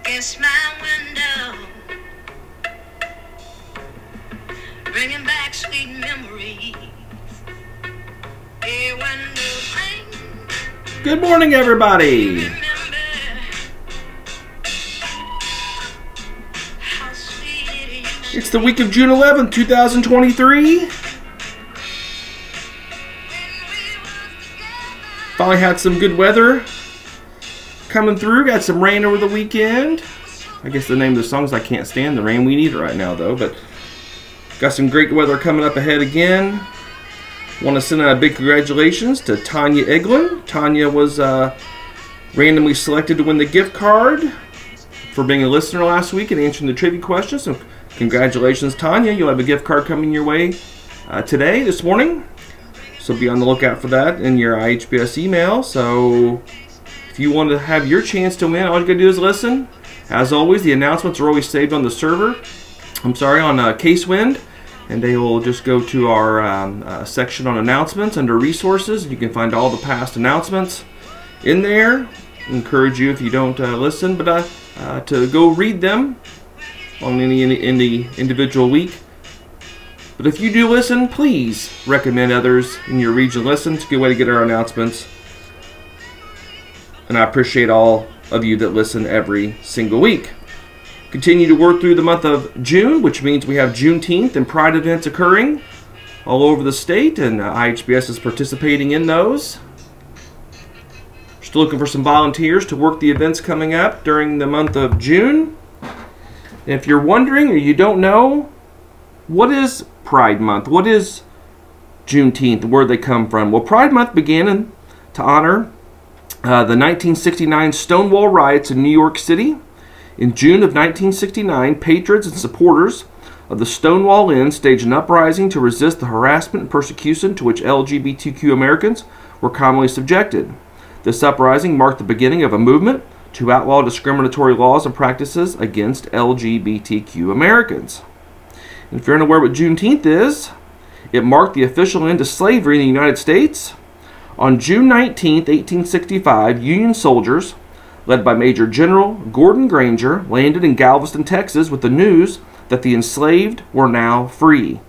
against my window, bringing back sweet memories. Good morning, everybody. It's the week of June 11th, 2023. Finally had some good weather coming through. Got some rain over the weekend. I guess the name of the song is I Can't Stand the Rain. We need right now, though. But got some great weather coming up ahead again. Want to send out a big congratulations to Tanya Eglin. Tanya was uh, randomly selected to win the gift card for being a listener last week and answering the trivia questions. So, congratulations, Tanya. You'll have a gift card coming your way uh, today, this morning. So, be on the lookout for that in your IHBS email. So, if you want to have your chance to win, all you got to do is listen. As always, the announcements are always saved on the server. I'm sorry, on uh, Casewind. And they will just go to our um, uh, section on announcements under resources. You can find all the past announcements in there. Encourage you if you don't uh, listen, but uh, uh, to go read them on any, any any individual week. But if you do listen, please recommend others in your region listen. It's a good way to get our announcements. And I appreciate all of you that listen every single week. Continue to work through the month of June, which means we have Juneteenth and Pride events occurring all over the state, and uh, IHBS is participating in those. Still looking for some volunteers to work the events coming up during the month of June. And if you're wondering or you don't know, what is Pride Month? What is Juneteenth? Where they come from? Well, Pride Month began in, to honor uh, the 1969 Stonewall riots in New York City. In June of 1969, patrons and supporters of the Stonewall Inn staged an uprising to resist the harassment and persecution to which LGBTQ Americans were commonly subjected. This uprising marked the beginning of a movement to outlaw discriminatory laws and practices against LGBTQ Americans. And if you're unaware what Juneteenth is, it marked the official end to slavery in the United States. On June 19, 1865, Union soldiers, led by Major General Gordon Granger, landed in Galveston, Texas, with the news that the enslaved were now free.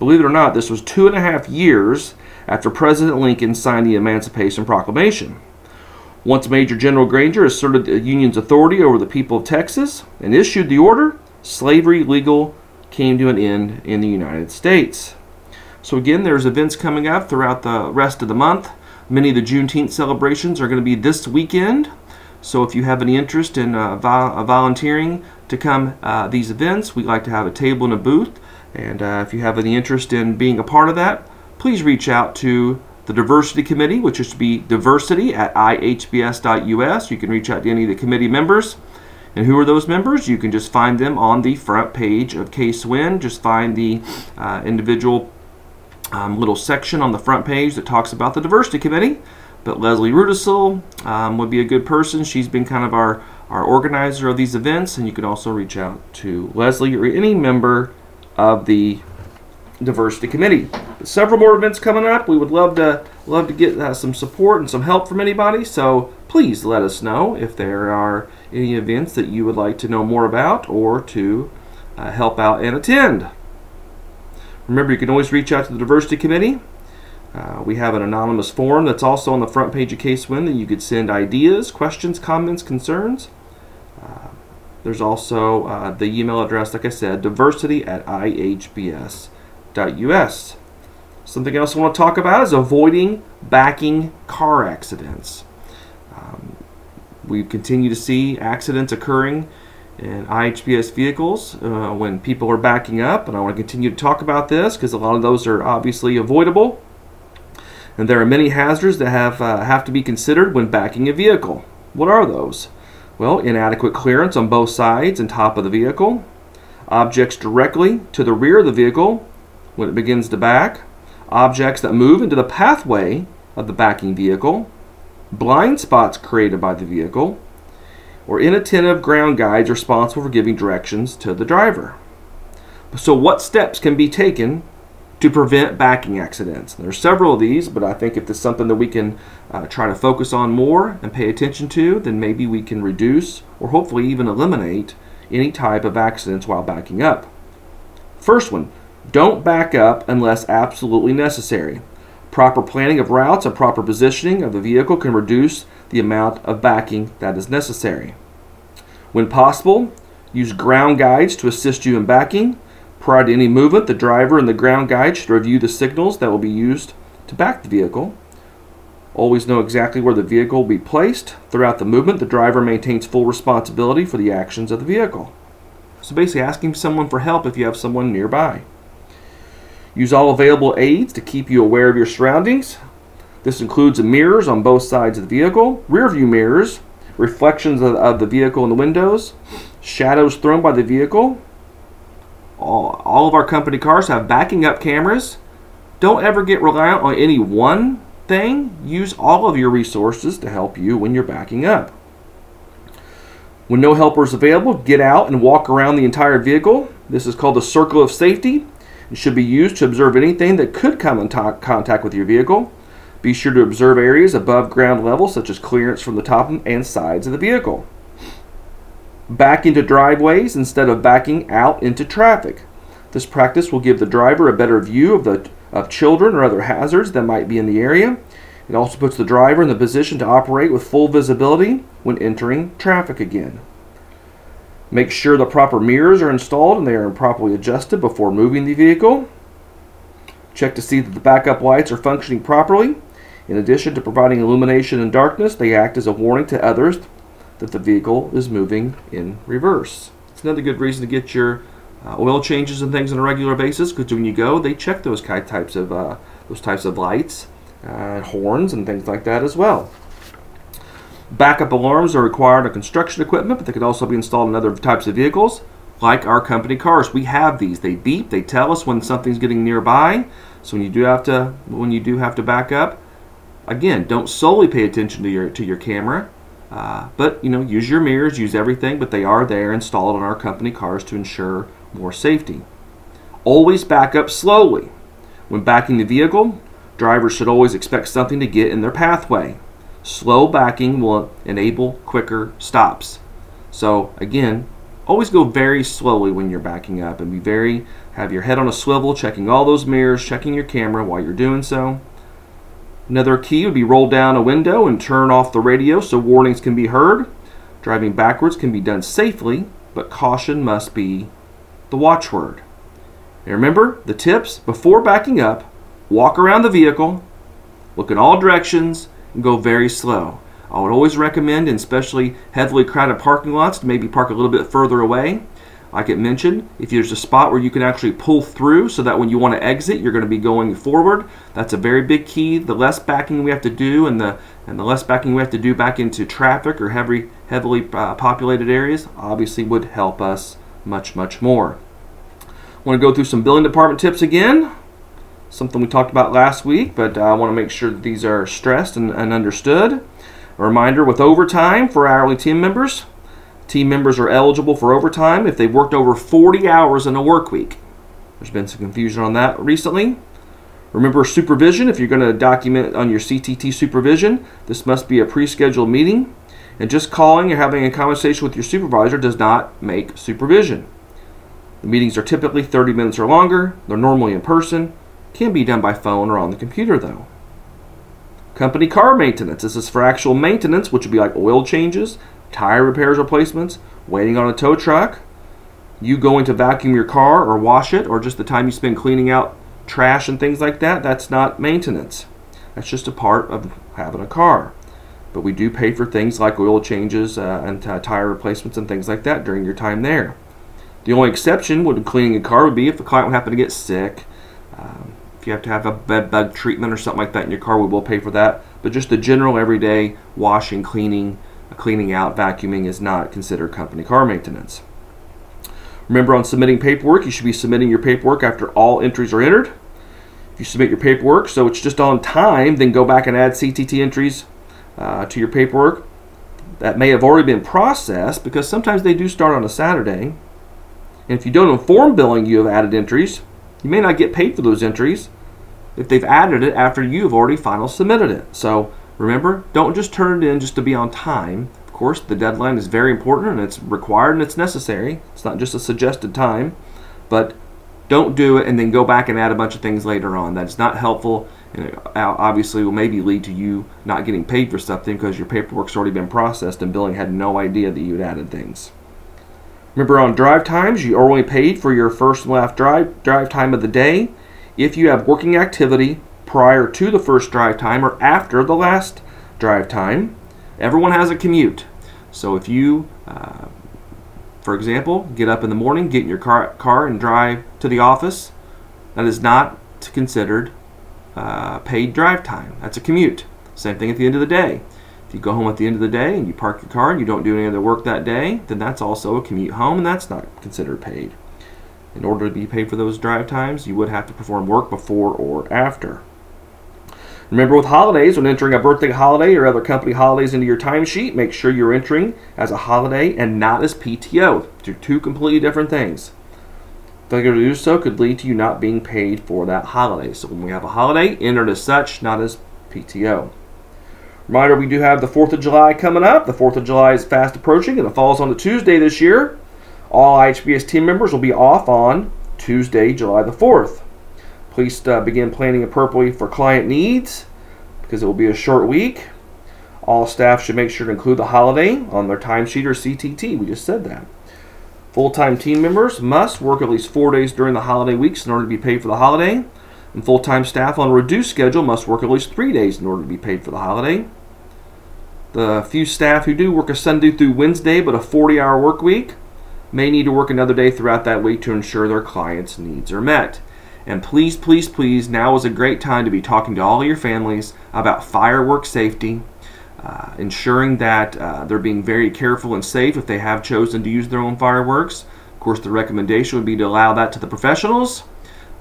Believe it or not, this was two and a half years after President Lincoln signed the Emancipation Proclamation. Once Major General Granger asserted the Union's authority over the people of Texas and issued the order, slavery legal came to an end in the United States. So again, there's events coming up throughout the rest of the month. Many of the Juneteenth celebrations are going to be this weekend. So if you have any interest in uh, uh, volunteering to come uh, these events, we'd like to have a table and a booth. And uh, if you have any interest in being a part of that, please reach out to the Diversity Committee, which is to be diversity at ihbs.us. You can reach out to any of the committee members. And who are those members? You can just find them on the front page of Case Win. Just find the uh, individual um, little section on the front page that talks about the Diversity Committee. But Leslie Rudisil um, would be a good person. She's been kind of our, our organizer of these events, and you can also reach out to Leslie or any member of the Diversity Committee. Several more events coming up. We would love to love to get uh, some support and some help from anybody. So please let us know if there are any events that you would like to know more about or to uh, help out and attend. Remember, you can always reach out to the Diversity Committee. Uh, we have an anonymous form that's also on the front page of CaseWin that you could send ideas, questions, comments, concerns. Uh, there's also uh, the email address, like I said, diversity at ihbs.us. Something else I want to talk about is avoiding backing car accidents. Um, we continue to see accidents occurring in IHBS vehicles uh, when people are backing up, and I want to continue to talk about this because a lot of those are obviously avoidable. And there are many hazards that have uh, have to be considered when backing a vehicle. What are those? Well, inadequate clearance on both sides and top of the vehicle, objects directly to the rear of the vehicle when it begins to back, objects that move into the pathway of the backing vehicle, blind spots created by the vehicle, or inattentive ground guides responsible for giving directions to the driver. So, what steps can be taken to prevent backing accidents. There are several of these, but I think if it's something that we can uh, try to focus on more and pay attention to, then maybe we can reduce or hopefully even eliminate any type of accidents while backing up. First one, don't back up unless absolutely necessary. Proper planning of routes and proper positioning of the vehicle can reduce the amount of backing that is necessary. When possible, use ground guides to assist you in backing. Prior to any movement, the driver and the ground guide should review the signals that will be used to back the vehicle. Always know exactly where the vehicle will be placed. Throughout the movement, the driver maintains full responsibility for the actions of the vehicle. So basically, asking someone for help if you have someone nearby. Use all available aids to keep you aware of your surroundings. This includes mirrors on both sides of the vehicle, rear view mirrors, reflections of, of the vehicle in the windows, shadows thrown by the vehicle. All, all of our company cars have backing up cameras. Don't ever get reliant on any one thing. Use all of your resources to help you when you're backing up. When no helper is available, get out and walk around the entire vehicle. This is called the circle of safety. It should be used to observe anything that could come in to- contact with your vehicle. Be sure to observe areas above ground level, such as clearance from the top and sides of the vehicle. Back into driveways instead of backing out into traffic. This practice will give the driver a better view of the of children or other hazards that might be in the area. It also puts the driver in the position to operate with full visibility when entering traffic again. Make sure the proper mirrors are installed and they are properly adjusted before moving the vehicle. Check to see that the backup lights are functioning properly. In addition to providing illumination in darkness, they act as a warning to others that the vehicle is moving in reverse. It's another good reason to get your uh, oil changes and things on a regular basis because when you go, they check those types of uh, those types of lights, uh, horns, and things like that as well. Backup alarms are required on construction equipment, but they can also be installed in other types of vehicles, like our company cars. We have these. They beep. They tell us when something's getting nearby. So when you do have to when you do have to back up, again, don't solely pay attention to your to your camera. Uh, but you know, use your mirrors, use everything, but they are there installed on our company cars to ensure more safety. Always back up slowly. When backing the vehicle, drivers should always expect something to get in their pathway. Slow backing will enable quicker stops. So again, always go very slowly when you're backing up and be very have your head on a swivel, checking all those mirrors, checking your camera while you're doing so. Another key would be roll down a window and turn off the radio so warnings can be heard. Driving backwards can be done safely, but caution must be the watchword. And remember the tips before backing up walk around the vehicle, look in all directions, go very slow. I would always recommend, in especially heavily crowded parking lots, to maybe park a little bit further away. Like it mentioned, if there's a spot where you can actually pull through so that when you want to exit, you're going to be going forward, that's a very big key. The less backing we have to do and the and the less backing we have to do back into traffic or heavy, heavily uh, populated areas obviously would help us much, much more. I want to go through some billing department tips again. Something we talked about last week, but uh, I want to make sure that these are stressed and, and understood. A reminder with overtime for hourly team members. Team members are eligible for overtime if they've worked over 40 hours in a work week. There's been some confusion on that recently. Remember supervision, if you're going to document on your CTT supervision, this must be a pre scheduled meeting. And just calling or having a conversation with your supervisor does not make supervision. The meetings are typically 30 minutes or longer, they're normally in person, can be done by phone or on the computer though. Company car maintenance. This is for actual maintenance, which would be like oil changes, tire repairs, replacements, waiting on a tow truck, you going to vacuum your car or wash it, or just the time you spend cleaning out trash and things like that. That's not maintenance. That's just a part of having a car. But we do pay for things like oil changes uh, and uh, tire replacements and things like that during your time there. The only exception when cleaning a car would be if the client would happen to get sick. Um, you have to have a bed bug treatment or something like that in your car, we will pay for that. But just the general everyday washing, cleaning, cleaning out, vacuuming is not considered company car maintenance. Remember on submitting paperwork, you should be submitting your paperwork after all entries are entered. If you submit your paperwork so it's just on time, then go back and add CTT entries uh, to your paperwork. That may have already been processed because sometimes they do start on a Saturday. And if you don't inform billing you have added entries, You may not get paid for those entries if they've added it after you've already final submitted it. So remember, don't just turn it in just to be on time. Of course, the deadline is very important and it's required and it's necessary. It's not just a suggested time, but don't do it and then go back and add a bunch of things later on. That's not helpful and it uh, obviously will maybe lead to you not getting paid for something because your paperwork's already been processed and billing had no idea that you had added things. Remember on drive times, you are only paid for your first and last drive, drive time of the day if you have working activity prior to the first drive time or after the last drive time. Everyone has a commute. So if you, uh, for example, get up in the morning, get in your car, car and drive to the office, that is not considered uh, paid drive time. That's a commute. Same thing at the end of the day. If you go home at the end of the day and you park your car and you don't do any other work that day, then that's also a commute home and that's not considered paid. In order to be paid for those drive times, you would have to perform work before or after. Remember with holidays, when entering a birthday holiday or other company holidays into your timesheet, make sure you're entering as a holiday and not as PTO. They're two completely different things. Failure to do so could lead to you not being paid for that holiday. So when we have a holiday, enter it as such, not as PTO. Reminder, we do have the 4th of July coming up. The 4th of July is fast approaching and it falls on a Tuesday this year. All IHBS team members will be off on Tuesday, July the 4th. Please uh, begin planning appropriately for client needs because it will be a short week. All staff should make sure to include the holiday on their timesheet or CTT. We just said that. Full time team members must work at least four days during the holiday weeks in order to be paid for the holiday. And full time staff on a reduced schedule must work at least three days in order to be paid for the holiday. The few staff who do work a Sunday through Wednesday but a 40 hour work week may need to work another day throughout that week to ensure their clients' needs are met. And please, please, please, now is a great time to be talking to all your families about firework safety, uh, ensuring that uh, they're being very careful and safe if they have chosen to use their own fireworks. Of course, the recommendation would be to allow that to the professionals.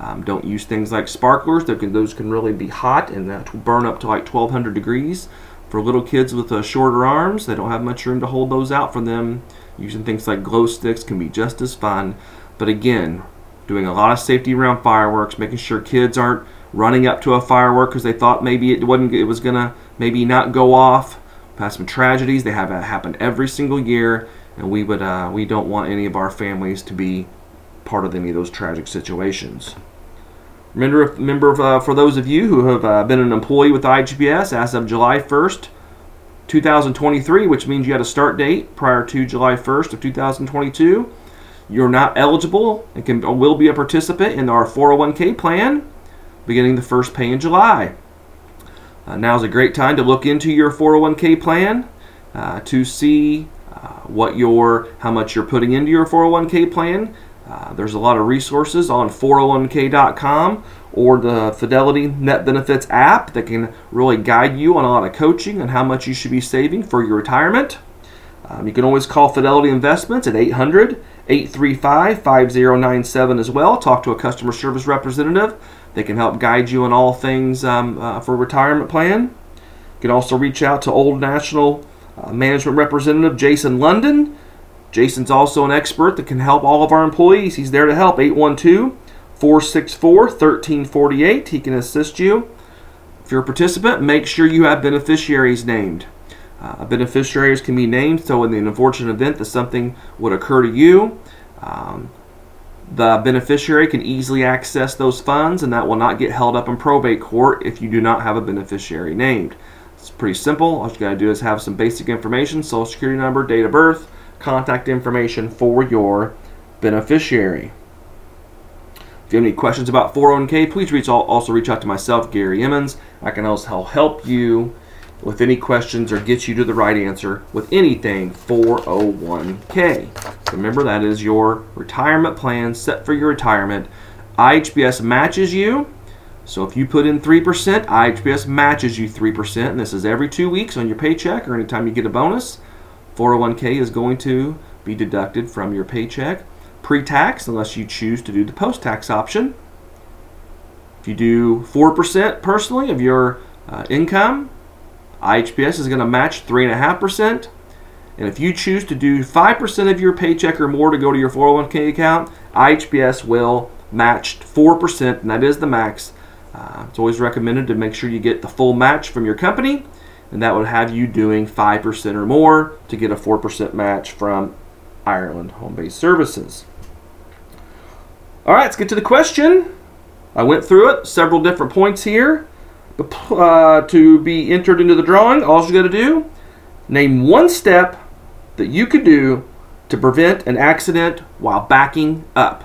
Um, don't use things like sparklers; can, those can really be hot and that will burn up to like 1,200 degrees. For little kids with uh, shorter arms, they don't have much room to hold those out for them. Using things like glow sticks can be just as fun. But again, doing a lot of safety around fireworks, making sure kids aren't running up to a firework because they thought maybe it wasn't it was gonna maybe not go off. Past some tragedies, they have happen every single year, and we would uh, we don't want any of our families to be part of any of those tragic situations. Remember, remember uh, for those of you who have uh, been an employee with IHBS as of July 1st, 2023, which means you had a start date prior to July 1st of 2022, you're not eligible and can will be a participant in our 401k plan beginning the first pay in July. Uh, now is a great time to look into your 401k plan uh, to see uh, what your how much you're putting into your 401k plan. Uh, there's a lot of resources on 401k.com or the Fidelity Net Benefits app that can really guide you on a lot of coaching on how much you should be saving for your retirement. Um, you can always call Fidelity Investments at 800 835 5097 as well. Talk to a customer service representative. They can help guide you on all things um, uh, for retirement plan. You can also reach out to Old National uh, Management Representative Jason London. Jason's also an expert that can help all of our employees. He's there to help. 812 464 1348. He can assist you. If you're a participant, make sure you have beneficiaries named. Uh, beneficiaries can be named so in the unfortunate event that something would occur to you, um, the beneficiary can easily access those funds and that will not get held up in probate court if you do not have a beneficiary named. It's pretty simple. All you got to do is have some basic information social security number, date of birth, contact information for your beneficiary. If you have any questions about 401k, please reach also reach out to myself, Gary Emmons. I can also help you with any questions or get you to the right answer with anything 401k. Remember, that is your retirement plan set for your retirement. IHBS matches you. So if you put in 3%, IHBS matches you 3%, and this is every two weeks on your paycheck or anytime you get a bonus. 401k is going to be deducted from your paycheck pre tax unless you choose to do the post tax option. If you do 4% personally of your uh, income, IHBS is going to match 3.5%. And if you choose to do 5% of your paycheck or more to go to your 401k account, IHBS will match 4%, and that is the max. Uh, it's always recommended to make sure you get the full match from your company, and that would have you doing 5% or more to get a 4% match from Ireland Home Based Services. All right, let's get to the question. I went through it, several different points here. Uh, to be entered into the drawing, all you got to do, name one step that you could do to prevent an accident while backing up.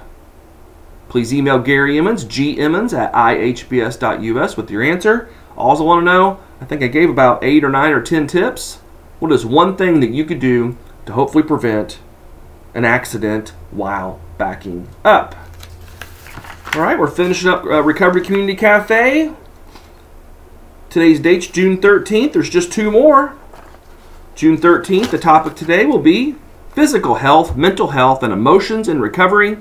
Please email Gary Emmons, gemmons at ihbs.us with your answer. Also want to know, I think I gave about eight or nine or ten tips. What is one thing that you could do to hopefully prevent an accident while backing up? All right, we're finishing up uh, Recovery Community Cafe. Today's date's June 13th. There's just two more. June 13th, the topic today will be physical health, mental health, and emotions in recovery.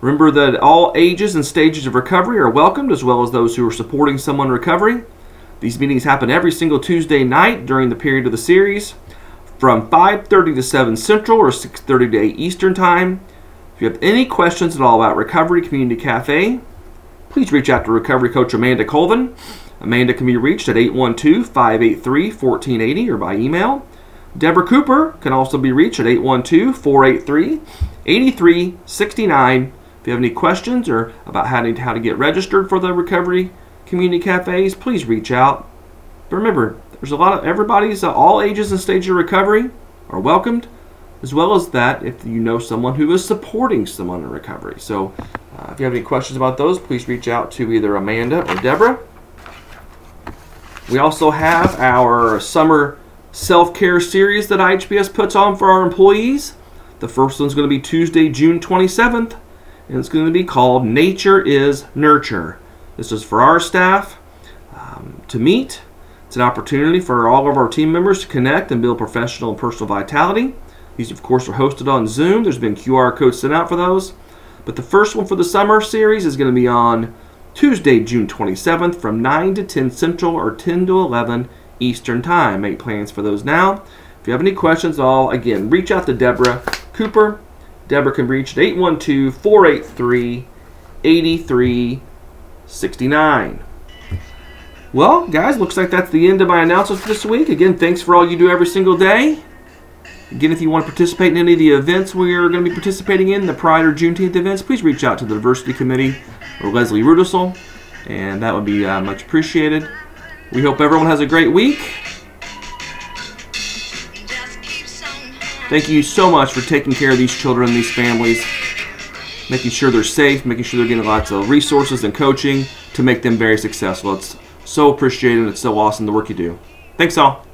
Remember that all ages and stages of recovery are welcomed, as well as those who are supporting someone recovering. These meetings happen every single Tuesday night during the period of the series, from 5:30 to 7 Central or 6:30 to 8 Eastern Time. If you have any questions at all about Recovery Community Cafe, please reach out to Recovery Coach Amanda Colvin. Amanda can be reached at 812 583 1480 or by email. Deborah Cooper can also be reached at 812 483 8369. If you have any questions or about how to, how to get registered for the Recovery Community Cafes, please reach out. But remember, there's a lot of everybody's uh, all ages and stages of recovery are welcomed, as well as that if you know someone who is supporting someone in recovery. So, uh, if you have any questions about those, please reach out to either Amanda or Deborah. We also have our summer self care series that IHBS puts on for our employees. The first one's going to be Tuesday, June 27th, and it's going to be called Nature is Nurture. This is for our staff um, to meet. It's an opportunity for all of our team members to connect and build professional and personal vitality. These, of course, are hosted on Zoom. There's been QR codes sent out for those. But the first one for the summer series is going to be on Tuesday, June 27th from 9 to 10 Central or 10 to 11 Eastern Time. Make plans for those now. If you have any questions at all, again, reach out to Deborah Cooper. Deborah can reach at 812 483 8369. Well, guys, looks like that's the end of my announcements for this week. Again, thanks for all you do every single day. Again, if you want to participate in any of the events we are going to be participating in, the Pride or Juneteenth events, please reach out to the Diversity Committee or Leslie Rudisell, and that would be uh, much appreciated. We hope everyone has a great week. Thank you so much for taking care of these children, these families, making sure they're safe, making sure they're getting lots of resources and coaching to make them very successful. It's so appreciated. It's so awesome the work you do. Thanks all.